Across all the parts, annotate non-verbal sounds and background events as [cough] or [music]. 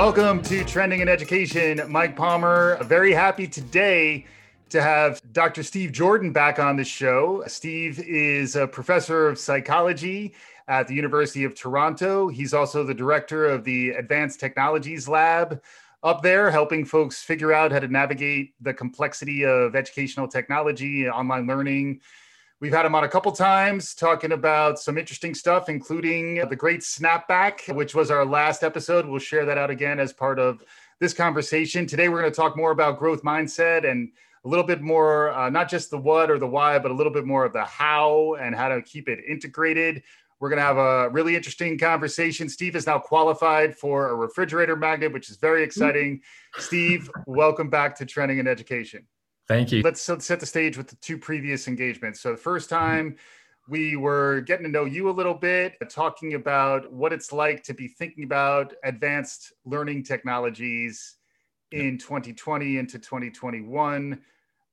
Welcome to Trending in Education. Mike Palmer, very happy today to have Dr. Steve Jordan back on the show. Steve is a professor of psychology at the University of Toronto. He's also the director of the Advanced Technologies Lab up there, helping folks figure out how to navigate the complexity of educational technology, online learning, We've had him on a couple times talking about some interesting stuff, including the great snapback, which was our last episode. We'll share that out again as part of this conversation. Today, we're going to talk more about growth mindset and a little bit more, uh, not just the what or the why, but a little bit more of the how and how to keep it integrated. We're going to have a really interesting conversation. Steve is now qualified for a refrigerator magnet, which is very exciting. Steve, welcome back to Trending in Education. Thank you. Let's set the stage with the two previous engagements. So the first time we were getting to know you a little bit, talking about what it's like to be thinking about advanced learning technologies in 2020 into 2021.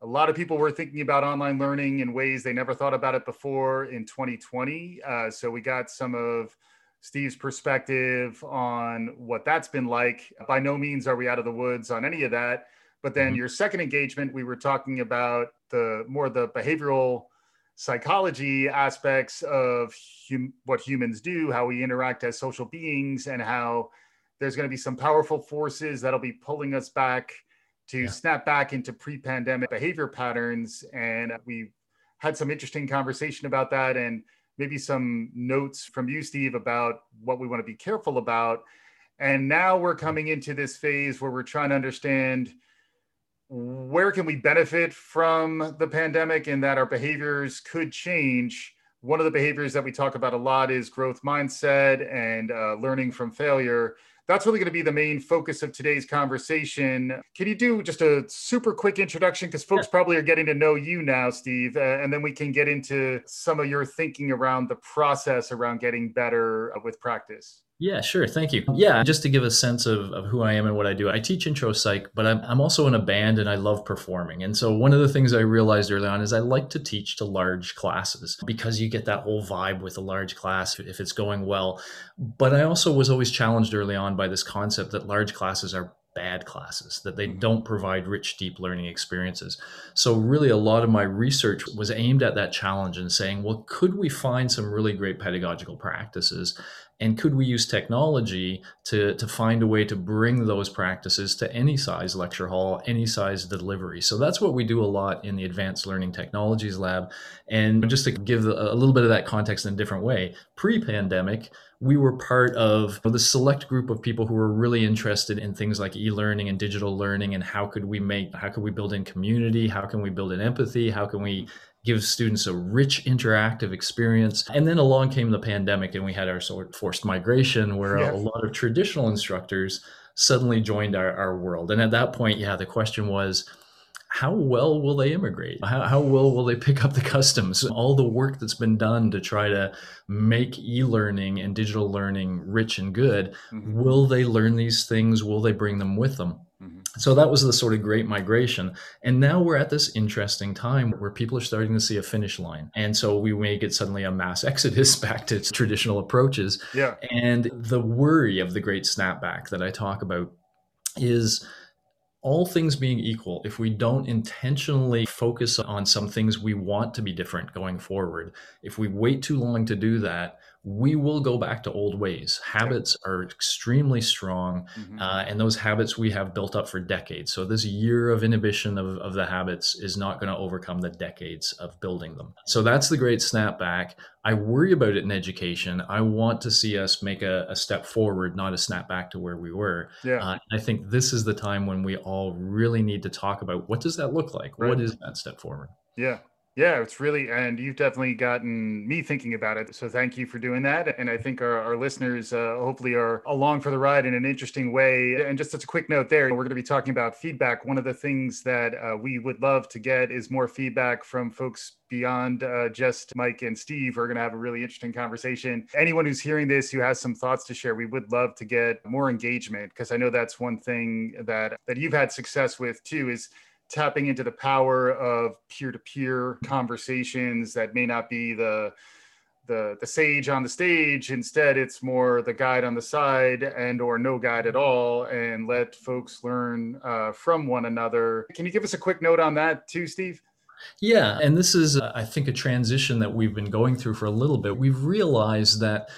A lot of people were thinking about online learning in ways they never thought about it before in 2020. Uh, so we got some of Steve's perspective on what that's been like. By no means are we out of the woods on any of that but then mm-hmm. your second engagement, we were talking about the more the behavioral psychology aspects of hum, what humans do, how we interact as social beings, and how there's going to be some powerful forces that'll be pulling us back to yeah. snap back into pre-pandemic behavior patterns. And we had some interesting conversation about that, and maybe some notes from you, Steve, about what we want to be careful about. And now we're coming into this phase where we're trying to understand where can we benefit from the pandemic in that our behaviors could change? One of the behaviors that we talk about a lot is growth mindset and uh, learning from failure. That's really going to be the main focus of today's conversation. Can you do just a super quick introduction? Because folks probably are getting to know you now steve uh, and then we can get into some of your thinking around the process around getting better with practice yeah, sure. Thank you. Yeah, just to give a sense of, of who I am and what I do, I teach intro psych, but I'm, I'm also in a band and I love performing. And so one of the things I realized early on is I like to teach to large classes because you get that whole vibe with a large class if it's going well. But I also was always challenged early on by this concept that large classes are bad classes, that they mm-hmm. don't provide rich, deep learning experiences. So, really, a lot of my research was aimed at that challenge and saying, well, could we find some really great pedagogical practices and could we use technology to, to find a way to bring those practices to any size lecture hall, any size delivery? So that's what we do a lot in the Advanced Learning Technologies Lab. And just to give a little bit of that context in a different way, pre pandemic, we were part of the select group of people who were really interested in things like e-learning and digital learning and how could we make how could we build in community how can we build in empathy how can we give students a rich interactive experience. And then along came the pandemic, and we had our sort of forced migration where yeah. a lot of traditional instructors suddenly joined our, our world. And at that point, yeah, the question was, how well will they immigrate? How, how, well will they pick up the customs? All the work that's been done to try to make e learning and digital learning rich and good, mm-hmm. will they learn these things? Will they bring them with them? So that was the sort of great migration. And now we're at this interesting time where people are starting to see a finish line. And so we may get suddenly a mass [laughs] exodus back to traditional approaches. Yeah. And the worry of the great snapback that I talk about is all things being equal, if we don't intentionally focus on some things we want to be different going forward, if we wait too long to do that, we will go back to old ways. Habits are extremely strong, mm-hmm. uh, and those habits we have built up for decades. So, this year of inhibition of, of the habits is not going to overcome the decades of building them. So, that's the great snapback. I worry about it in education. I want to see us make a, a step forward, not a snap back to where we were. Yeah. Uh, I think this is the time when we all really need to talk about what does that look like? Right. What is that step forward? Yeah. Yeah, it's really, and you've definitely gotten me thinking about it. So thank you for doing that. And I think our, our listeners uh, hopefully are along for the ride in an interesting way. And just as a quick note there, we're going to be talking about feedback. One of the things that uh, we would love to get is more feedback from folks beyond uh, just Mike and Steve. We're going to have a really interesting conversation. Anyone who's hearing this who has some thoughts to share, we would love to get more engagement because I know that's one thing that that you've had success with too is tapping into the power of peer-to-peer conversations that may not be the the the sage on the stage. Instead it's more the guide on the side and or no guide at all and let folks learn uh, from one another. Can you give us a quick note on that too steve? Yeah and this is uh, i think a transition that we've been going through for a little bit. We've realized that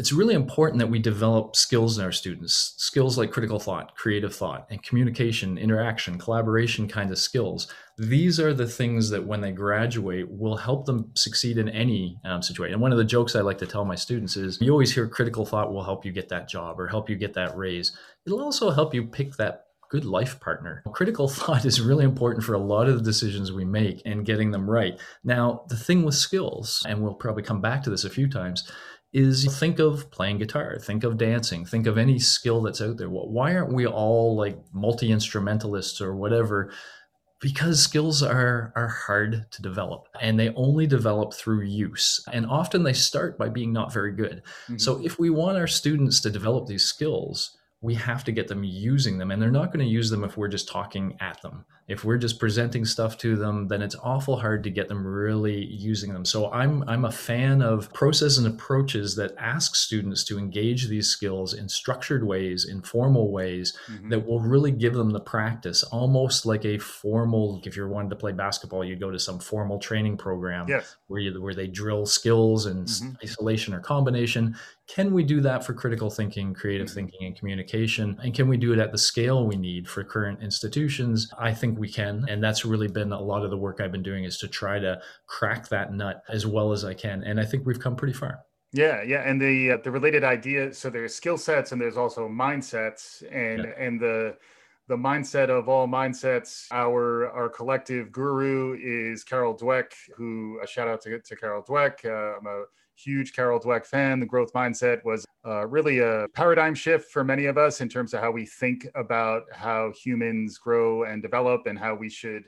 it's really important that we develop skills in our students skills like critical thought creative thought and communication interaction collaboration kind of skills these are the things that when they graduate will help them succeed in any um, situation and one of the jokes i like to tell my students is you always hear critical thought will help you get that job or help you get that raise it'll also help you pick that good life partner. [laughs] Critical thought is really important for a lot of the decisions we make and getting them right. Now, the thing with skills, and we'll probably come back to this a few times, is think of playing guitar, think of dancing, think of any skill that's out there. Why aren't we all like multi instrumentalists or whatever? Because skills are, are hard to develop and they only develop through use. And often they start by being not very good. Mm-hmm. So, if we want our students to develop these skills, we have to get them using them and they're not going to use them if we're just talking at them if we're just presenting stuff to them then it's awful hard to get them really using them so i'm i'm a fan of process and approaches that ask students to engage these skills in structured ways in formal ways mm-hmm. that will really give them the practice almost like a formal if you're wanting to play basketball you go to some formal training program yes. where you where they drill skills and mm-hmm. isolation or combination can we do that for critical thinking, creative mm-hmm. thinking, and communication? And can we do it at the scale we need for current institutions? I think we can. And that's really been a lot of the work I've been doing is to try to crack that nut as well as I can. And I think we've come pretty far. Yeah, yeah, and the uh, the related idea. So there's skill sets and there's also mindsets, and yeah. and the the mindset of all mindsets. Our our collective guru is Carol Dweck, who a shout out to, to Carol Dweck. Uh, I'm a huge Carol Dweck fan. The growth mindset was uh, really a paradigm shift for many of us in terms of how we think about how humans grow and develop and how we should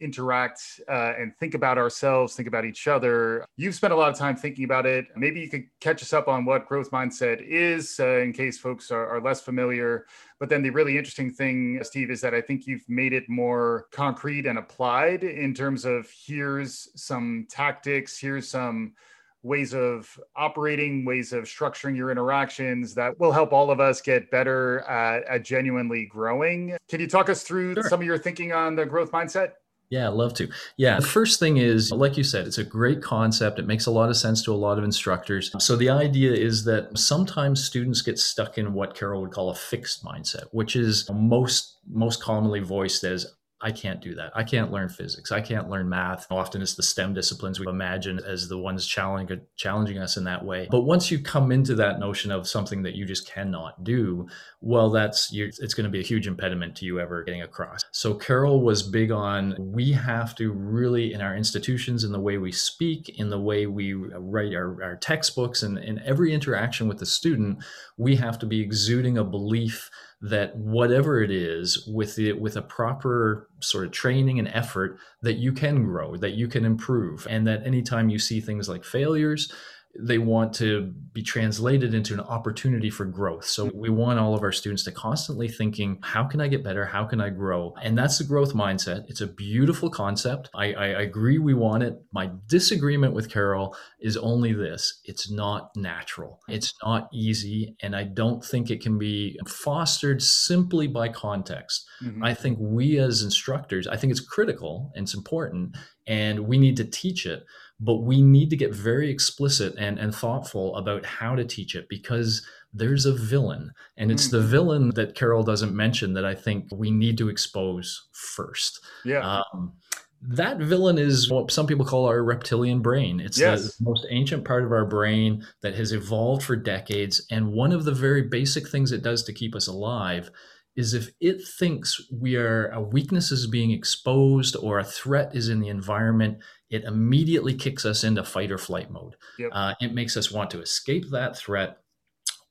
interact uh, and think about ourselves, think about each other. You've spent a lot of time thinking about it. Maybe you could catch us up on what growth mindset is uh, in case folks are, are, less familiar. But then the really interesting thing, Steve, is that I think you've made it more concrete and applied in terms of here's some tactics, here's some ways of operating, ways of structuring your interactions that will help all of us get better at, at genuinely growing. Can you talk us through sure. some of your thinking on the growth mindset? Yeah, I'd love to. Yeah, the first thing is, like you said, it's a great concept. It makes a lot of sense to a lot of instructors. So the idea is that sometimes students get stuck in what Carol would call a fixed mindset, which is most most commonly voiced as I can't do that. I can't learn physics. I can't learn math. Often it's the STEM disciplines we imagine as the ones challenging challenging us in that way. But once you come into that notion of something that you just cannot do, well, that's it's going to be a huge impediment to you ever getting across. So Carol was big on we have to really in our institutions, in the way we speak, in the way we write our, our textbooks, and in every interaction with the student, we have to be exuding a belief that whatever it is with it with a proper sort of training and effort that you can grow that you can improve and that anytime you see things like failures they want to be translated into an opportunity for growth. So we want all of our students to constantly thinking, how can I get better? How can I grow? And that's the growth mindset. It's a beautiful concept. I, I agree we want it. My disagreement with Carol is only this it's not natural, it's not easy. And I don't think it can be fostered simply by context. Mm-hmm. I think we as instructors, I think it's critical and it's important, and we need to teach it but we need to get very explicit and, and thoughtful about how to teach it because there's a villain and it's mm. the villain that carol doesn't mention that i think we need to expose first yeah um, that villain is what some people call our reptilian brain. It's yes. the most ancient part of our brain that has evolved for decades. And one of the very basic things it does to keep us alive is if it thinks we are a weakness is being exposed or a threat is in the environment, it immediately kicks us into fight or flight mode. Yep. Uh, it makes us want to escape that threat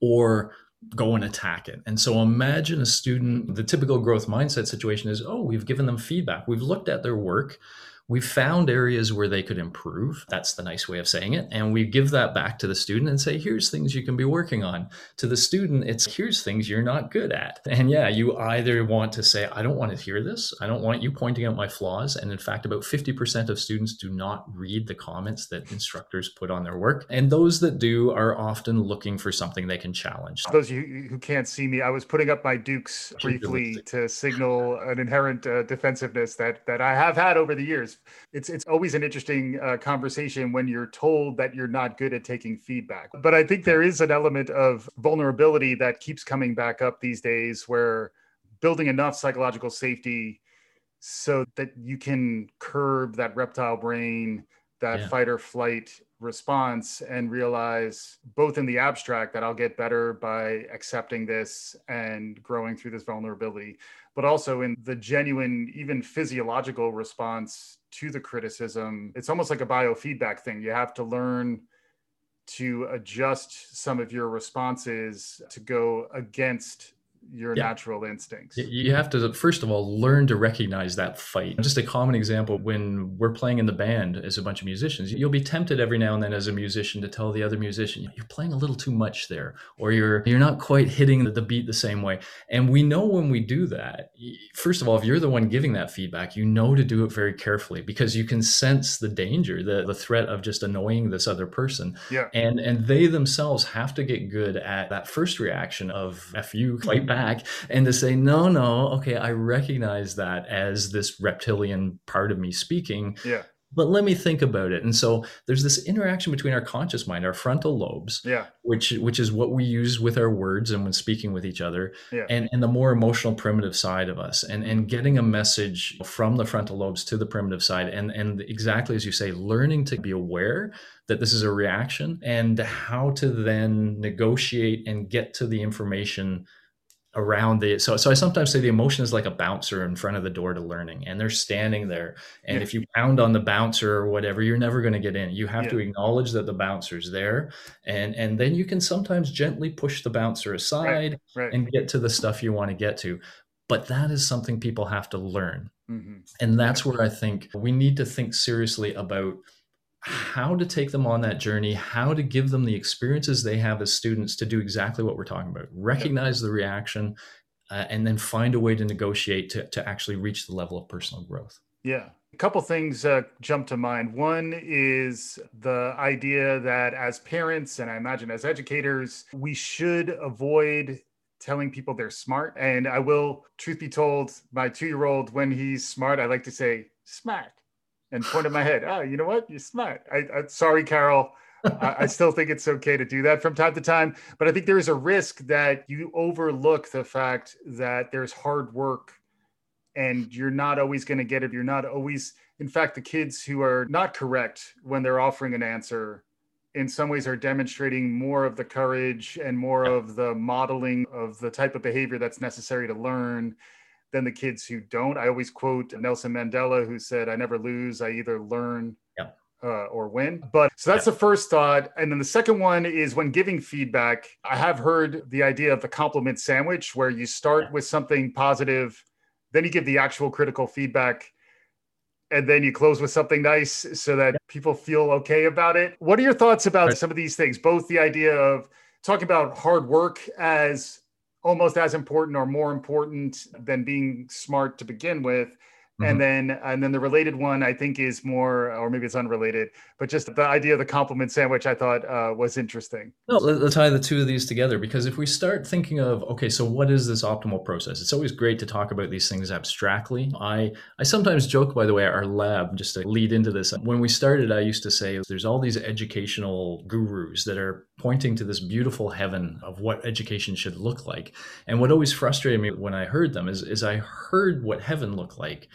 or go and attack it. And so imagine a student, the typical growth mindset situation is, oh, we've given them feedback. We've looked at their work. We found areas where they could improve. That's the nice way of saying it. And we give that back to the student and say, here's things you can be working on. To the student, it's here's things you're not good at. And yeah, you either want to say, I don't want to hear this. I don't want you pointing out my flaws. And in fact, about 50% of students do not read the comments that instructors put on their work. And those that do are often looking for something they can challenge. Those of you who can't see me, I was putting up my dukes briefly to signal an inherent uh, defensiveness that, that I have had over the years it's it's always an interesting uh, conversation when you're told that you're not good at taking feedback. But I think there is an element of vulnerability that keeps coming back up these days, where building enough psychological safety so that you can curb that reptile brain, that yeah. fight or flight response, and realize both in the abstract that I'll get better by accepting this and growing through this vulnerability, but also in the genuine, even physiological response to the criticism. It's almost like a biofeedback thing. You have to learn to adjust some of your responses to go against your yeah. natural instincts. You have to, first of all, learn to recognize that fight. Just a common example when we're playing in the band as a bunch of musicians, you'll be tempted every now and then as a musician to tell the other musician, you're playing a little too much there, or you're you're not quite hitting the beat the same way. And we know when we do that, first of all, if you're the one giving that feedback, you know to do it very carefully because you can sense the danger, the, the threat of just annoying this other person. Yeah. And and they themselves have to get good at that first reaction of F you, fight back back and to say, no, no, okay, I recognize that as this reptilian part of me speaking. Yeah. But let me think about it. And so there's this interaction between our conscious mind, our frontal lobes, yeah. which which is what we use with our words and when speaking with each other, yeah. and, and the more emotional primitive side of us. And and getting a message from the frontal lobes to the primitive side. And and exactly as you say, learning to be aware that this is a reaction and how to then negotiate and get to the information around the so so I sometimes say the emotion is like a bouncer in front of the door to learning and they're standing there and yeah. if you pound on the bouncer or whatever you're never going to get in you have yeah. to acknowledge that the bouncer's there and and then you can sometimes gently push the bouncer aside right, right. and get to the stuff you want to get to but that is something people have to learn mm-hmm. and that's where I think we need to think seriously about how to take them on that journey, how to give them the experiences they have as students to do exactly what we're talking about. Recognize the reaction uh, and then find a way to negotiate to, to actually reach the level of personal growth. Yeah. A couple things uh, jump to mind. One is the idea that as parents, and I imagine as educators, we should avoid telling people they're smart. And I will, truth be told, my two year old, when he's smart, I like to say, smart and pointed my head. Oh, you know what? You're smart. I, I sorry, Carol. I, I [laughs] still think it's okay to do that from time to time, but I think there is a risk that you overlook the fact that there's hard work and you're not always going to get it. You're not always, in fact, the kids who are not correct when they're offering an answer in some ways are demonstrating more of the courage and more of the modeling of the type of behavior that's necessary to learn than the kids who don't. I always quote Nelson Mandela, who said, I never lose, I either learn yeah. uh, or win. But so that's yeah. the first thought. And then the second one is when giving feedback, I have heard the idea of the compliment sandwich, where you start yeah. with something positive, then you give the actual critical feedback. And then you close with something nice so that people feel okay about it. What are your thoughts about right. some of these things? Both the idea of talking about hard work as almost as important or more important than being smart to begin with Mm-hmm. And then and then the related one I think is more, or maybe it's unrelated, but just the idea of the compliment sandwich I thought uh, was interesting. No, let's tie the two of these together because if we start thinking of okay, so what is this optimal process? It's always great to talk about these things abstractly. I I sometimes joke, by the way, our lab just to lead into this. When we started, I used to say there's all these educational gurus that are pointing to this beautiful heaven of what education should look like. And what always frustrated me when I heard them is is I heard what heaven looked like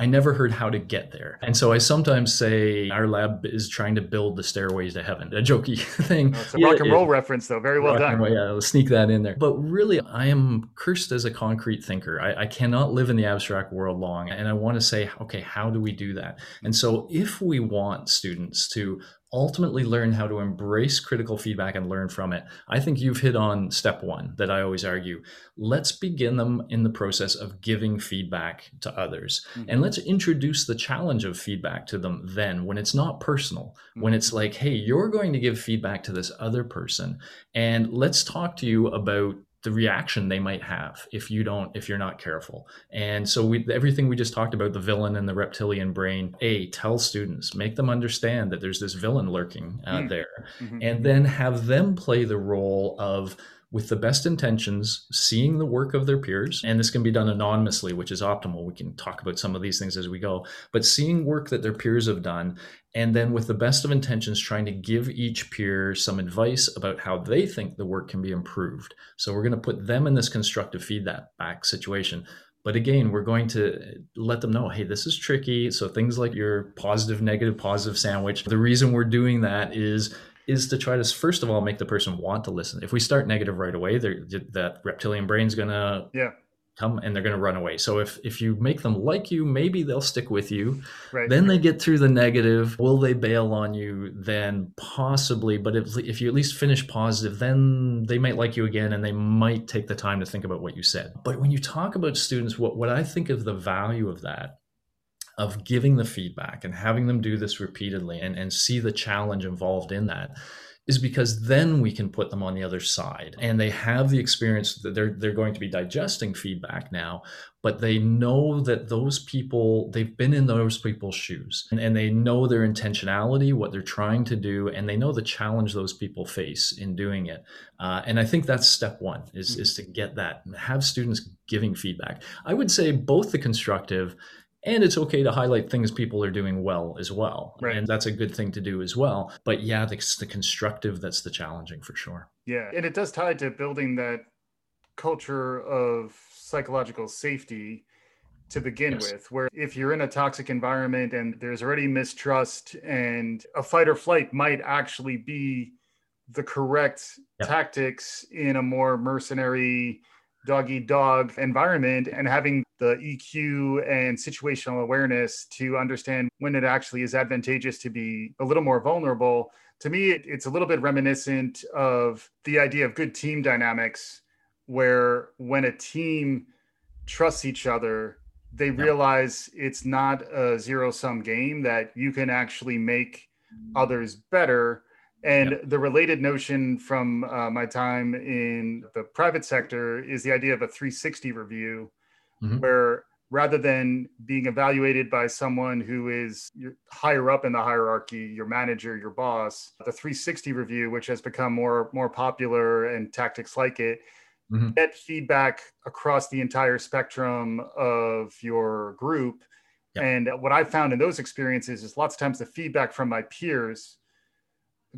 I never heard how to get there. And so I sometimes say our lab is trying to build the stairways to heaven, a jokey [laughs] thing. It's a yeah, rock and roll reference, though. Very well done. Roll, yeah, I'll sneak that in there. But really, I am cursed as a concrete thinker. I, I cannot live in the abstract world long. And I want to say, okay, how do we do that? And so if we want students to ultimately learn how to embrace critical feedback and learn from it, I think you've hit on step one that I always argue. Let's begin them in the process of giving feedback to others. Mm-hmm. And let's introduce the challenge of feedback to them then when it's not personal, mm-hmm. when it's mm-hmm. like, hey, you're going to give feedback to this other person. And let's talk to you about the reaction they might have if you don't if you're not careful and so we everything we just talked about the villain and the reptilian brain a tell students make them understand that there's this villain lurking out mm. there mm-hmm. and then have them play the role of with the best intentions, seeing the work of their peers, and this can be done anonymously, which is optimal. We can talk about some of these things as we go, but seeing work that their peers have done, and then with the best of intentions, trying to give each peer some advice about how they think the work can be improved. So we're going to put them in this constructive feedback situation. But again, we're going to let them know, hey, this is tricky. So things like your positive, negative, positive sandwich. The reason we're doing that is is to try to first of all make the person want to listen. If we start negative right away, that reptilian brain's gonna yeah come and they're gonna run away. So if if you make them like you, maybe they'll stick with you. Right. Then they get through the negative. Will they bail on you? Then possibly. But if if you at least finish positive, then they might like you again and they might take the time to think about what you said. But when you talk about students, what what I think of the value of that of giving the feedback and having them do this repeatedly and, and see the challenge involved in that is because then we can put them on the other side. And they have the experience that they're they're going to be digesting feedback now but they know that those people they've been in those people's shoes and, and they know their intentionality what they're trying to do and they know the challenge those people face in doing it. Uh, and i think that's step one is, mm-hmm. is to get that and have students giving feedback. I would say both the constructive and it's okay to highlight things people are doing well as well right. and that's a good thing to do as well but yeah the, the constructive that's the challenging for sure yeah and it does tie to building that culture of psychological safety to begin yes. with where if you're in a toxic environment and there's already mistrust and a fight or flight might actually be the correct yep. tactics in a more mercenary dog eat dog environment and having the EQ and situational awareness to understand when it actually is advantageous to be a little more vulnerable. To me, it, it's a little bit reminiscent of the idea of good team dynamics, where when a team trusts each other, they realize it's not a zero sum game, that you can actually make others better and yep. the related notion from uh, my time in the private sector is the idea of a 360 review, mm-hmm. where rather than being evaluated by someone who is higher up in the hierarchy, your manager, your boss, the 360 review, which has become more more popular and tactics like it, mm-hmm. get feedback across the entire spectrum of your group. Yep. And what I found in those experiences is lots of times the feedback from my peers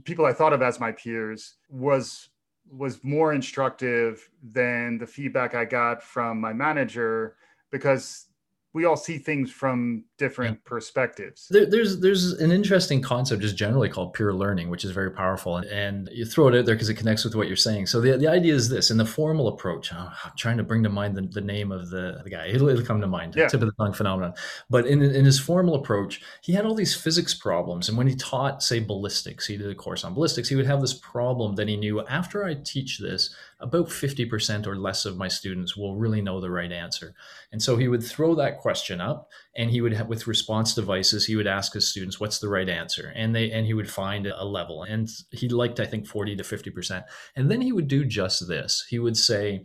people I thought of as my peers was was more instructive than the feedback I got from my manager because we all see things from different yeah. perspectives. There, there's there's an interesting concept just generally called peer learning, which is very powerful, and, and you throw it out there because it connects with what you're saying. So the, the idea is this: in the formal approach, I'm trying to bring to mind the, the name of the, the guy. It'll, it'll come to mind, yeah. tip of the tongue phenomenon. But in in his formal approach, he had all these physics problems, and when he taught, say, ballistics, he did a course on ballistics. He would have this problem that he knew after I teach this, about 50% or less of my students will really know the right answer. And so he would throw that question up and he would have with response devices, he would ask his students, what's the right answer? And they and he would find a level. And he liked, I think, 40 to 50%. And then he would do just this. He would say,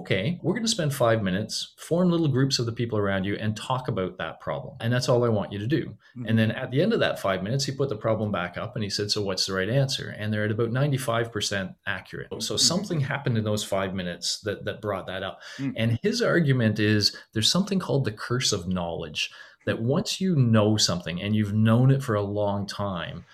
okay, we're going to spend five minutes, form little groups of the people around you, and talk about that problem. And that's all I want you to do. Mm-hmm. And then at the end of that five minutes, he put the problem back up and he said, So what's the right answer? And they're at about 95% accurate. So mm-hmm. something happened in those five minutes that, that brought that up. Mm-hmm. And his argument is there's something called the curse of knowledge that once you know something and you've known it for a long time,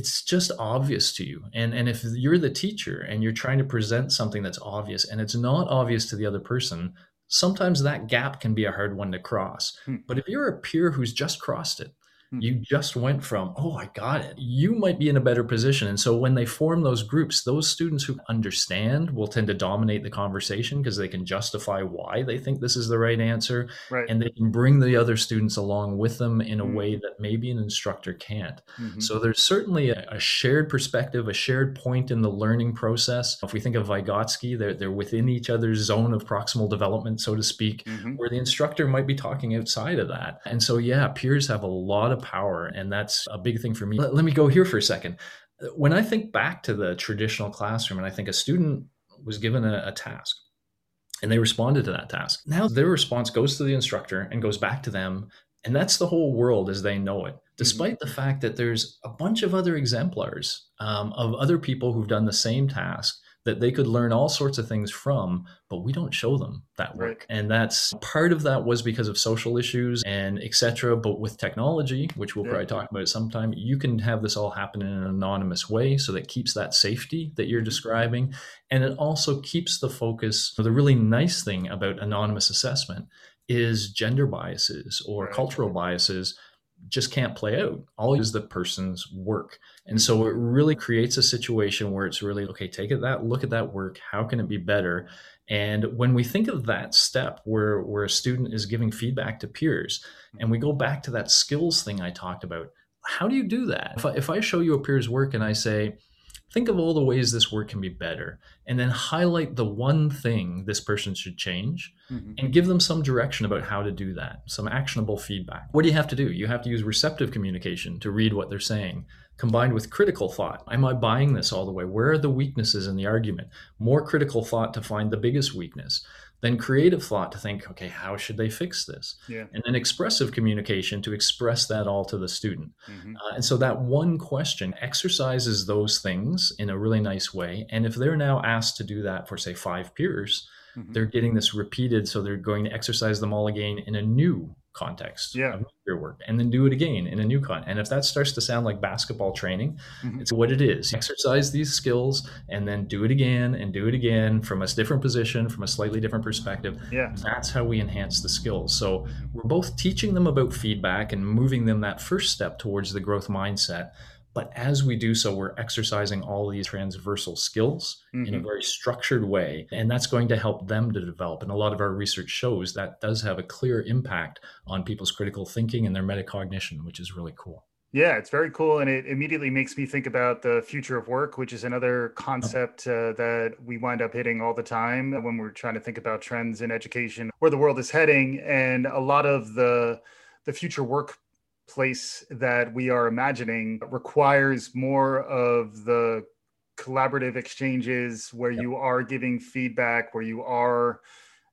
it's just obvious to you and and if you're the teacher and you're trying to present something that's obvious and it's not obvious to the other person sometimes that gap can be a hard one to cross hmm. but if you're a peer who's just crossed it. You just went from, oh, I got it. You might be in a better position. And so when they form those groups, those students who understand will tend to dominate the conversation because they can justify why they think this is the right answer. Right. And they can bring the other students along with them in a mm-hmm. way that maybe an instructor can't. Mm-hmm. So there's certainly a, a, shared perspective, a shared point in the learning process. If we think of Vygotsky, they're, they're within each other's zone of proximal development, so to speak, mm-hmm. where the instructor might be talking outside of that. And so, yeah, peers have a lot of power, and that's a big thing for me. Let, let me go here for a second. When I think back to the traditional classroom, and I think a student was given a, a task, and they responded to that task. Now their response goes to the instructor and goes back to them. And that's the whole world as they know it, despite mm-hmm. the fact that there's a bunch of other exemplars um, of other people who've done the same task that they could learn all sorts of things from, but we don't show them that work. Right. And that's part of that was because of social issues and etc. But with technology, which we'll yeah. probably talk about sometime, you can have this all happen in an anonymous way. So that keeps that safety that you're mm-hmm. describing. And it also keeps the focus. The really nice thing about anonymous assessment is gender biases or right. cultural biases just can't play out. All is the person's work. And so it really creates a situation where it's really okay, take it that look at that work. How can it be better? And when we think of that step where, where a student is giving feedback to peers, and we go back to that skills thing I talked about, how do you do that? If I, if I show you a peer's work and I say, think of all the ways this work can be better and then highlight the one thing this person should change mm-hmm. and give them some direction about how to do that some actionable feedback. What do you have to do? You have to use receptive communication to read what they're saying combined with critical thought. Am i buying this all the way? Where are the weaknesses in the argument? More critical thought to find the biggest weakness then creative thought to think, okay, how should they fix this? Yeah. And then expressive communication to express that all to the student. Mm-hmm. Uh, and so that one question exercises those things in a really nice way. And if they're now asked to do that for, say, five peers, mm-hmm. they're getting this repeated. So they're going to exercise them all again in a new context yeah. of your work and then do it again in a new con and if that starts to sound like basketball training mm-hmm. it's what it is. Exercise these skills and then do it again and do it again from a different position from a slightly different perspective. Yeah. That's how we enhance the skills. So we're both teaching them about feedback and moving them that first step towards the growth mindset but as we do so, we're exercising all these transversal skills mm-hmm. in a mm-hmm. very structured way. And that's going to help them to develop. And a lot of our research shows that does have a clear impact on people's critical thinking and their metacognition, which is really cool. Yeah, it's very cool. And it immediately makes me think about the future of work, which is another concept uh, that we wind up hitting all the time when we're trying to think about trends in education, where the world is heading. And a lot of the the future work place that we are imagining requires more of the collaborative exchanges where yep. you are giving feedback, where you are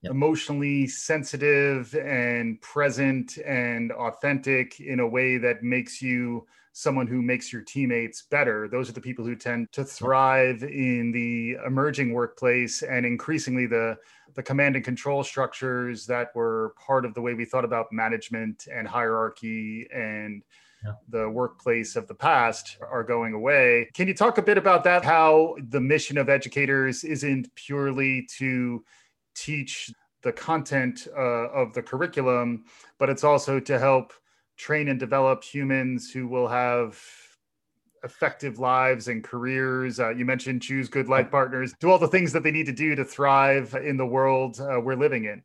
yep. emotionally sensitive and present and authentic in a way that makes you someone who makes your teammates better. Those are the people who tend to thrive in the emerging workplace and increasingly the the command and control structures that were part of the way we thought about management and hierarchy and yeah. the workplace of the past are going away. Can you talk a bit about that? How the mission of educators isn't purely to teach the content uh, of the curriculum, but it's also to help train and develop humans who will have effective lives and careers. Uh, you mentioned choose good life partners, do all the things that they need to do to thrive in the world uh, we're living in.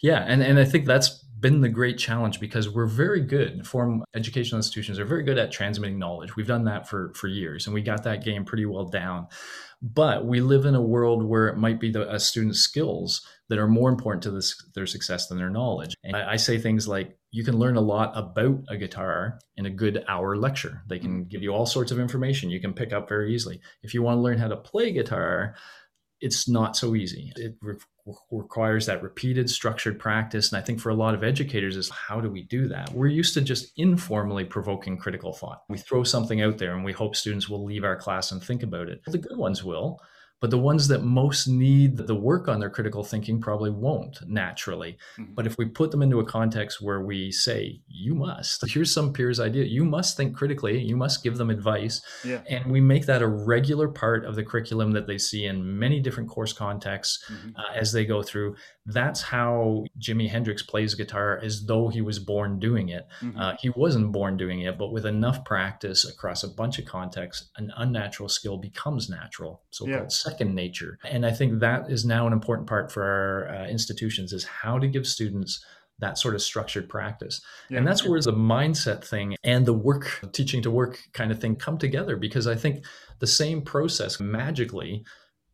Yeah, and, and I think that's been the great challenge because we're very good, form educational institutions are very good at transmitting knowledge. We've done that for, for years and we got that game pretty well down. But we live in a world where it might be the, a student's skills that are more important to this, their success than their knowledge. And I, I say things like, you can learn a lot about a guitar in a good hour lecture. They can mm. give you all sorts of information you can pick up very easily. If you want to learn how to play guitar, it's not so easy. It re- requires that repeated structured practice. And I think for a lot of educators is how do we do that? We're used to just informally provoking critical thought. We throw something out there and we hope students will leave our class and think about it. The good ones will, but the ones that most need the work on their critical thinking probably won't naturally. Mm-hmm. But if we put them into a context where we say, you must, [laughs] here's some peers' idea, you must think critically, you must give them advice. Yeah. And we make that a regular part of the curriculum that they see in many different course contexts mm-hmm. uh, as they go through. That's how Jimi Hendrix plays guitar as though he was born doing it. Mm-hmm. Uh, he wasn't born doing it, but with enough practice across a bunch of contexts, an unnatural skill becomes natural. So yeah. called second nature. And I think that is now an important part for our uh, institutions is how to give students that sort of structured practice. Yeah. And that's where the mindset thing and the work, teaching to work kind of thing come together because I think the same process magically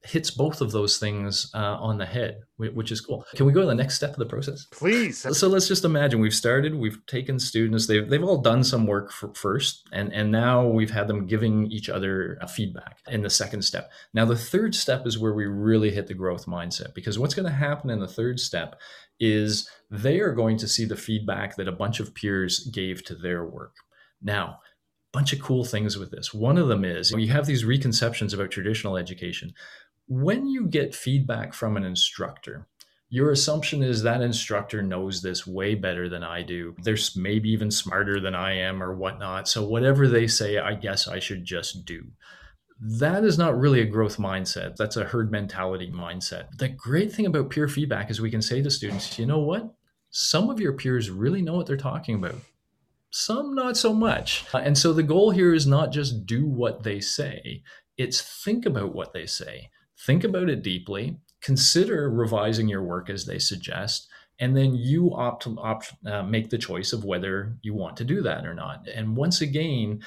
hits both of those things uh, on the head, which is cool. Can we go to the next step of the process? Please. So let's just imagine we've started, we've taken students, they've, they've all done some work first, and, and now we've had them giving each other a feedback in the second step. Now, the third step is where we really hit the growth mindset because what's going to happen in the third step is they are going to see the feedback that a bunch of peers gave to their work. Now, bunch of cool things with this. One of them is you have these reconceptions about traditional education when you get feedback from an instructor, your assumption is that instructor knows this way better than I do. They're maybe even smarter than I am or whatnot. So whatever they say, I guess I should just do. That is not really a growth mindset. That's a herd mentality mindset. The great thing about peer feedback is we can say to students, you know what? Some of your peers really know what they're talking about. Some not so much. Uh, and so the goal here is not just do what they say, it's think about what they say think about it deeply, consider revising your work as they suggest, and then you opt, opt uh, make the choice of whether you want to do that or not. And once again,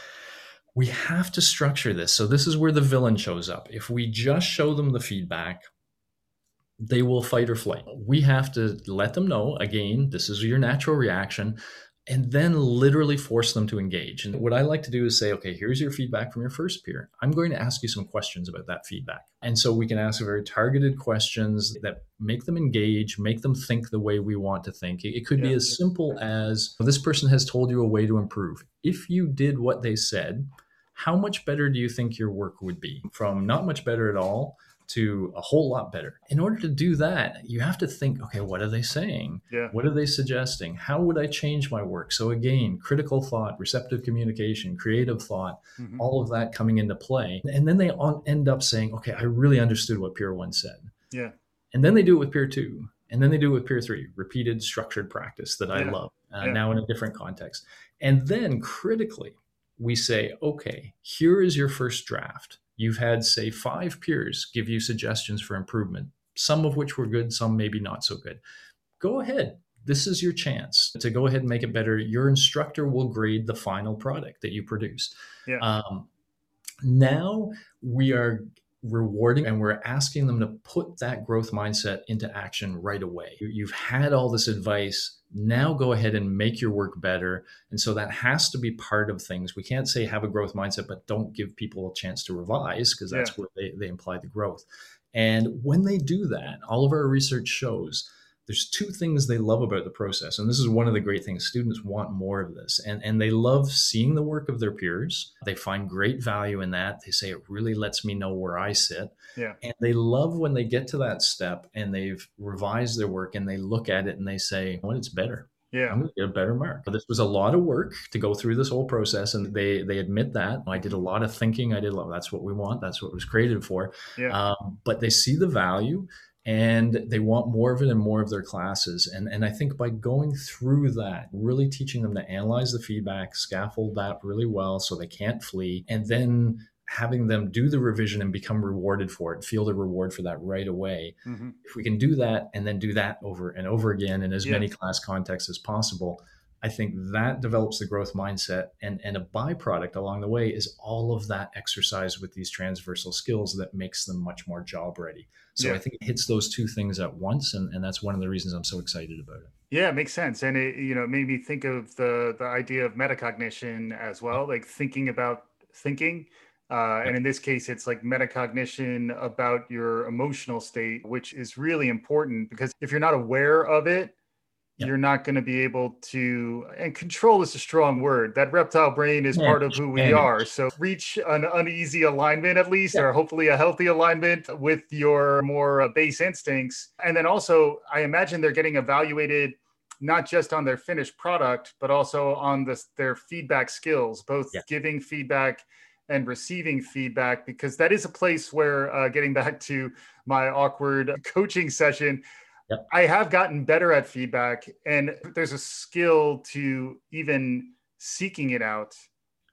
we have to structure this. So this is where the villain shows up. If we just show them the feedback, they will fight or flight. We have to let them know again, this is your natural reaction and then literally force them to engage. And what I like to do is say, okay, here's your feedback from your first peer. I'm going to ask you some questions about that feedback. And so we can ask very targeted questions that make them engage, make them think the way we want to think. It could yeah. be as simple as this person has told you a way to improve. If you did what they said, how much better do you think your work would be? From not much better at all to a whole lot better. In order to do that, you have to think, okay, what are they saying? Yeah. What are they suggesting? How would I change my work? So again, critical thought, receptive communication, creative thought, mm-hmm. all of that coming into play. And then they end up saying, okay, I really understood what peer one said. Yeah. And then they do it with peer two. And then they do it with peer three, repeated structured practice that I yeah. love uh, yeah. now in a different context. And then critically, we say, okay, here is your first draft you've had, say, five peers give you suggestions for improvement, some of which were good, some maybe not so good. Go ahead. This is your chance to go ahead and make it better. Your instructor will grade the final product that you produce. Yeah. Um, now we are rewarding and we're asking them to put that growth mindset into action right away. You've had all this advice now go ahead and make your work better. And so that has to be part of things. We can't say have a growth mindset, but don't give people a chance to revise because that's yeah. where they, they imply the growth. And when they do that, all of our research shows there's two things they love about the process. And this is one of the great things. Students want more of this. And, and they love seeing the work of their peers. They find great value in that. They say it really lets me know where I sit. Yeah. And they love when they get to that step and they've revised their work and they look at it and they say, well, it's better. Yeah. I'm gonna get a better mark. But this was a lot of work to go through this whole process. And they they admit that. I did a lot of thinking. I did a lot, that's what we want. That's what it was created for. Yeah. Um, but they see the value and they want more of it and more of their classes. And, and I think by going through that, really teaching them to analyze the feedback, scaffold that really well so they can't flee, and then having them do the revision and become rewarded for it, feel the reward for that right away. Mm-hmm. If we can do that and then do that over and over again in as yeah. many class contexts as possible, I think that develops the growth mindset. And, and a byproduct along the way is all of that exercise with these transversal skills that makes them much more job ready. So yeah. I think it hits those two things at once. And, and that's one of the reasons I'm so excited about it. Yeah, it makes sense. And it, you know, made me think of the, the idea of metacognition as well, like thinking about thinking. Uh, and in this case, it's like metacognition about your emotional state, which is really important because if you're not aware of it, you're not going to be able to and control is a strong word. That reptile brain is part of who we are. So reach an uneasy alignment at least yeah. or hopefully a healthy alignment with your more uh, base instincts. And then also i imagine they're getting evaluated not just on their finished product but also on this, their feedback skills both yeah. giving feedback and receiving feedback because that is a place where uh, getting back to my awkward [laughs] coaching session Yep. I have gotten better at feedback, and there's a skill to even seeking it out,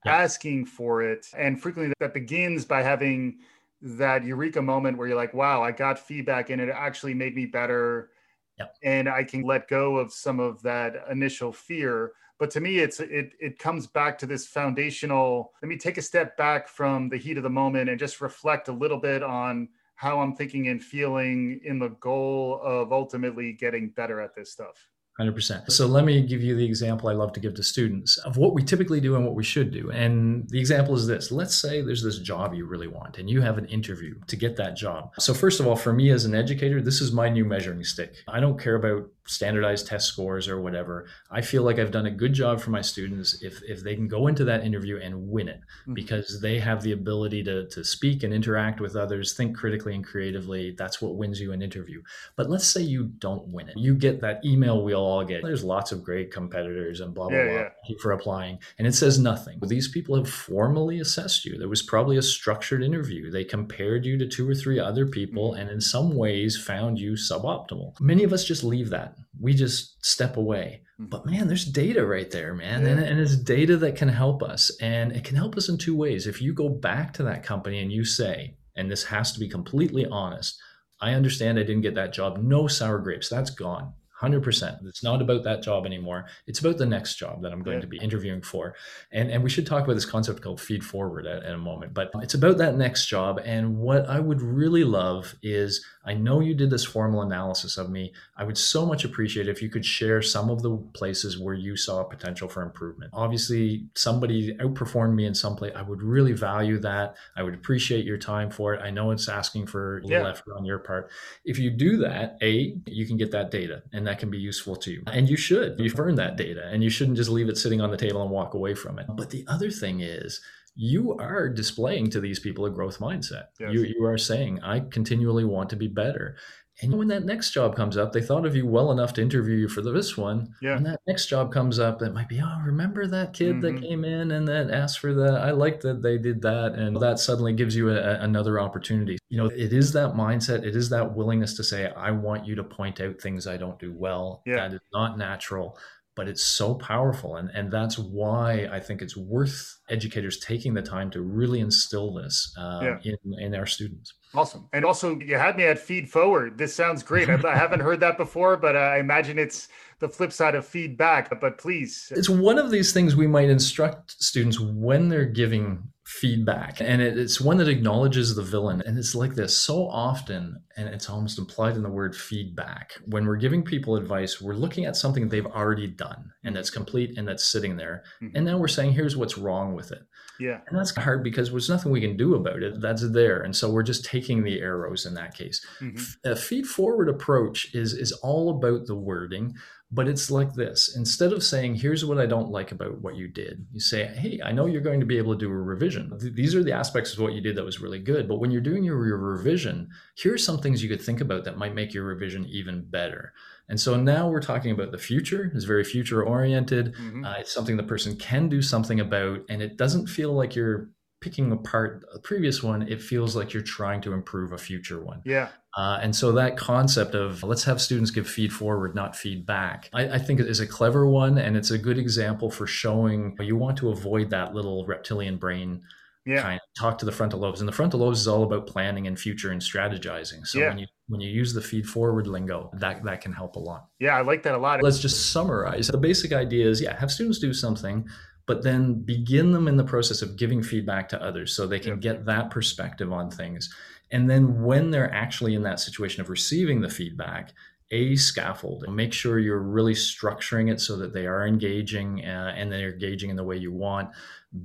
yep. asking for it. And frequently that begins by having that eureka moment where you're like, wow, I got feedback and it actually made me better. Yep. And I can let go of some of that initial fear. But to me, it's it it comes back to this foundational. Let me take a step back from the heat of the moment and just reflect a little bit on how I'm thinking and feeling in the goal of ultimately getting better at this stuff. 100%. So let me give you the example I love to give to students of what we typically do and what we should do. And the example is this let's say there's this job you really want and you have an interview to get that job. So, first of all, for me as an educator, this is my new measuring stick. I don't care about standardized test scores or whatever. I feel like I've done a good job for my students if, if they can go into that interview and win it mm-hmm. because they have the ability to, to speak and interact with others, think critically and creatively. That's what wins you an interview. But let's say you don't win it. You get that email we all get. There's lots of great competitors and blah, blah, yeah, blah yeah. for applying. And it says nothing. These people have formally assessed you. There was probably a structured interview. They compared you to two or three other people mm-hmm. and in some ways found you suboptimal. Many of us just leave that we just step away. Hmm. But man, there's data right there, man. Yeah. And, and it's data that can help us. And it can help us in two ways. If you go back to that company and you say, and this has to be completely honest, I understand I didn't get that job. No sour grapes. That's gone. 100%. It's not about that job anymore. It's about the next job that I'm going yeah. to be interviewing for. And, and we should talk about this concept called feed forward at a moment. But it's about that next job. And what I would really love is I know you did this formal analysis of me. I would so much appreciate if you could share some of the places where you saw potential for improvement. Obviously, somebody outperformed me in some place. I would really value that. I would appreciate your time for it. I know it's asking for a little yeah. effort on your part. If you do that, A, you can get that data and that can be useful to you. And you should. You've earned that data and you shouldn't just leave it sitting on the table and walk away from it. But the other thing is, you are displaying to these people a growth mindset. Yes. You, you are saying, I continually want to be better. And when that next job comes up, they thought of you well enough to interview you for this one. Yeah. And that next job comes up, it might be, oh, remember that kid mm-hmm. that came in and that asked for that? I like that they did that. And that suddenly gives you a, another opportunity. You know, it is that mindset. It is that willingness to say, I want you to point out things I don't do well. Yeah. That is not natural but it's so powerful. And and that's why i think it's worth educators taking the time to really instill this um, yeah. in in our students. Awesome. And also you had me at feed forward. This sounds great. I, haven't heard that before but uh, i imagine it's the flip side of feedback. But please. It's one of these things we might instruct students when they're giving feedback. And it, it's one that acknowledges the villain. And it's like this so often and it's almost implied in the word feedback. When we're giving people advice we're looking at something they've already done and that's complete and that's sitting there. Mm-hmm. and now we're saying here's what's wrong with it. Yeah. And that's hard because there's nothing we can do about it. That's there. And so we're just taking the arrows in that case. Mm-hmm. a feed forward approach is is all about the wording but it's like this instead of saying, here's what I don't like about what you did, you say, hey, I know you're going to be able to do a revision. These are the aspects of what you did that was really good. But when you're doing your, your revision, here are some things you could think about that might make your revision even better. And so now we're talking about the future. It's very future oriented. Mm-hmm. Uh, it's something the person can do something about. And it doesn't feel like you're picking apart a previous one, it feels like you're trying to improve a future one. Yeah. Uh, and so that concept of let's have students give feed forward, not feedback, I, I think is a clever one. And it's a good example for showing you want to avoid that little reptilian brain yeah. kind of talk to the frontal lobes. And the frontal lobes is all about planning and future and strategizing. So yeah. when you when you use the feed forward lingo, that that can help a lot. Yeah, I like that a lot. Let's just summarize. The basic idea is yeah, have students do something but then begin them in the process of giving feedback to others so they can yep. get that perspective on things. And then when they're actually in that situation of receiving the feedback, a scaffold. Make sure you're really structuring it so that they are engaging uh, and they're engaging in the way you want.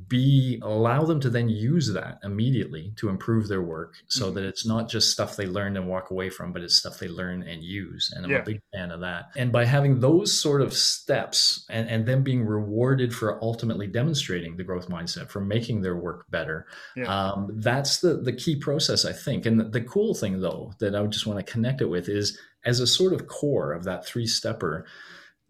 B, allow them to then use that immediately to improve their work so mm-hmm. that it's not just stuff they learn and walk away from, but it's stuff they learn and use. And I'm yeah. a big fan of that. And by having those sort of steps and, and them being rewarded for ultimately demonstrating the growth mindset, for making their work better, yeah. um, that's the, the key process, I think. And the, the cool thing, though, that I would just want to connect it with is as a sort of core of that three stepper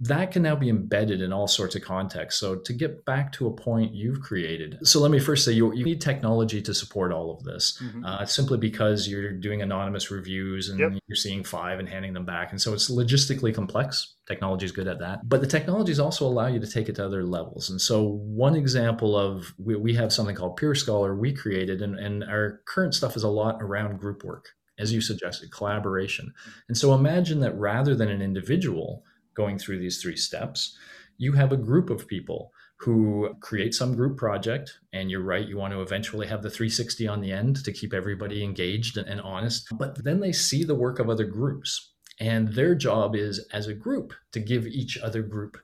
that can now be embedded in all sorts of contexts. So to get back to a point you've created, so let me first say you, you need technology to support all of this, mm-hmm. uh, simply because you're doing anonymous reviews and yep. you're seeing five and handing them back, and so it's logistically complex. Technology is good at that, but the technologies also allow you to take it to other levels. And so one example of we, we have something called Peer Scholar we created, and, and our current stuff is a lot around group work, as you suggested, collaboration. Mm-hmm. And so imagine that rather than an individual going through these three steps, you have a group of people who create some group project. And you're right, you want to eventually have the 360 on the end to keep everybody engaged and honest. But then they see the work of other groups. And their job is, as a group, to give each other group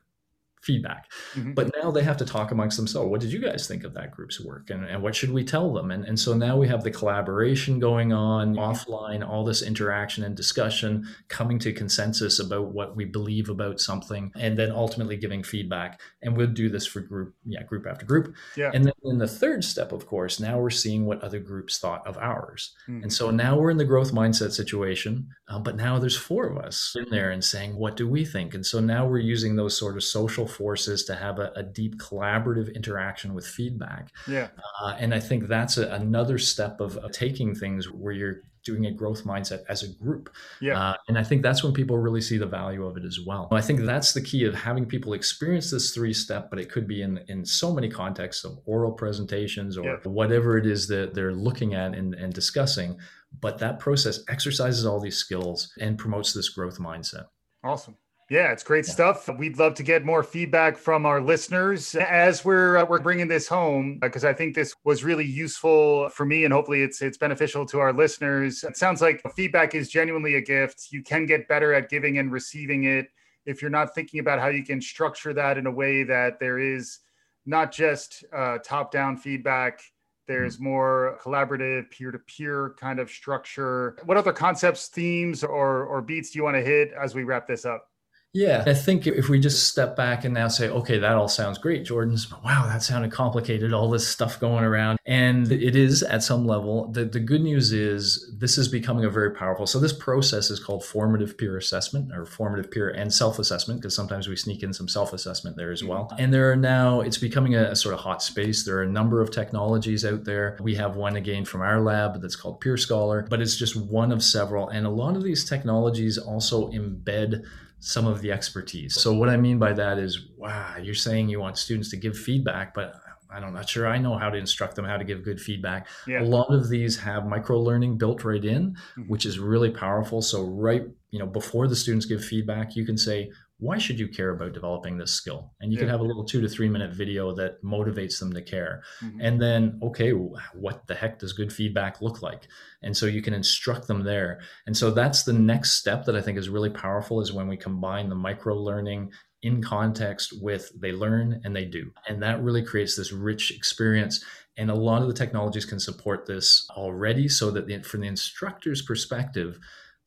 feedback. Mm-hmm. But now they have to talk amongst themselves. What did you guys think of that group's work? And, and what should we tell them? And, and so now we have the collaboration going on mm-hmm. offline, all this interaction and discussion, coming to consensus about what we believe about something, and then ultimately giving feedback. And we'll do this for group, yeah, group after group. Yeah. And then in the third step, of course, now we're seeing what other groups thought of ours. Mm-hmm. And so now we're in the growth mindset situation, uh, but now there's four of us in there and saying, what do we think? And so now we're using those sort of social forces to have a, a deep collaborative interaction with feedback. Yeah. Uh, and I think that's a, another step of, of, taking things where you're doing a growth mindset as a group. Yeah. Uh, and I think that's when people really see the value of it as well. I think that's the key of having people experience this three step, but it could be in, in so many contexts of oral presentations or yeah. whatever it is that they're looking at and, and discussing. But that process exercises all these skills and promotes this growth mindset. Awesome. Yeah, it's great yeah. stuff. We'd love to get more feedback from our listeners as we're uh, we're bringing this home because I think this was really useful for me and hopefully it's it's beneficial to our listeners. It sounds like feedback is genuinely a gift. You can get better at giving and receiving it if you're not thinking about how you can structure that in a way that there is not just uh, top-down feedback there's mm-hmm. more collaborative peer-to-peer kind of structure what other concepts themes or or beats do you want to hit as we wrap this up yeah, I think if we just step back and now say, okay, that all sounds great, Joordens, wow, that sounded complicated, all this stuff going around. And it is at some level. The, the good news is this is becoming a very powerful. So, this process is called formative peer assessment or formative peer and self assessment, because sometimes we sneak in some self assessment there as well. And there are now, it's becoming a, a sort of hot space. There are a number of technologies out there. We have one again from our lab that's called Peer Scholar, but it's just one of several. And a lot of these technologies also embed some of the expertise. So what I mean by that is, wow, you're saying you want students to give feedback, but I'm not sure I know how to instruct them how to give good feedback. Yeah. A lot of these have micro learning built right in, mm-hmm. which is really powerful. So right, you know, before the students give feedback, you can say, why should you care about developing this skill? And you yeah. can have a little two to three minute video that motivates them to care. Mm-hmm. And then, okay, what the heck does good feedback look like? And so you can instruct them there. And so that's the next step that I think is really powerful is when we combine the micro learning in context with they learn and they do. And that really creates this rich experience. And a lot of the technologies can support this already so that the, from the instructor's perspective,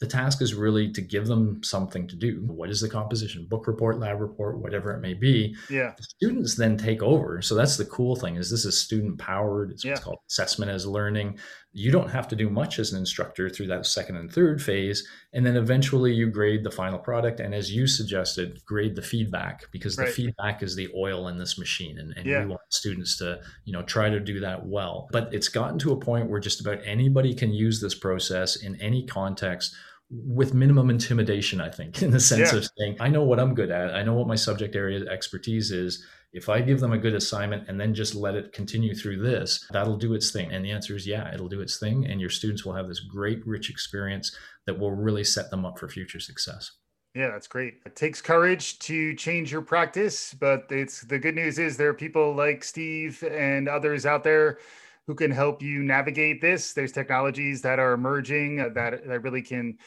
the task is really to give them something to do. What is the composition? Book report, lab report, whatever it may be. Yeah. The students then take over. So that's the cool thing is this is student powered. It's yeah. what's called assessment as learning. You don't have to do much as an instructor through that second and third phase. And then eventually you grade the final product. And as you suggested, grade the feedback because right. the feedback is the oil in this machine. And, and yeah. we want students to, you know, try to do that well. But it's gotten to a point where just about anybody can use this process in any context with minimum intimidation, I think, [laughs] in the sense yeah. of saying, I know what I'm good at. I know what my subject area expertise is. If I give them a good assignment and then just let it continue through this, that'll do its thing. And the answer is yeah, it'll do its thing. And your students will have this great, rich experience that will really set them up for future success. Yeah, that's great. It takes courage to change your practice, but it's the good news is there are people like Steve and others out there who can help you navigate this. There's technologies that are emerging that, that really can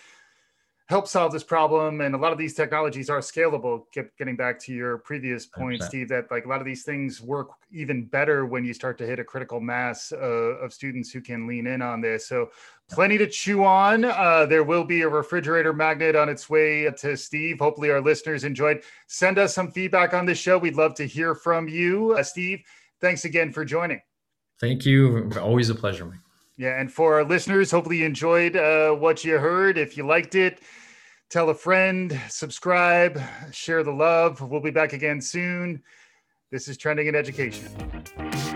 help solve this problem. And a lot of these technologies are scalable. Get, getting back to your previous point, 100%. Steve, that like a lot of these things work even better when you start to hit a critical mass uh, of students who can lean in on this. So plenty to chew on. Uh, there will be a refrigerator magnet on its way to Steve. Hopefully, our listeners enjoyed. Send us some feedback on this show. We'd love to hear from you. Uh, Steve, thanks again for joining. Thank you. Always a pleasure, Mike. Yeah, and for our listeners, hopefully you enjoyed uh, what you heard. If you liked it, tell a friend, subscribe, share the love. We'll be back again soon. This is Trending in Education.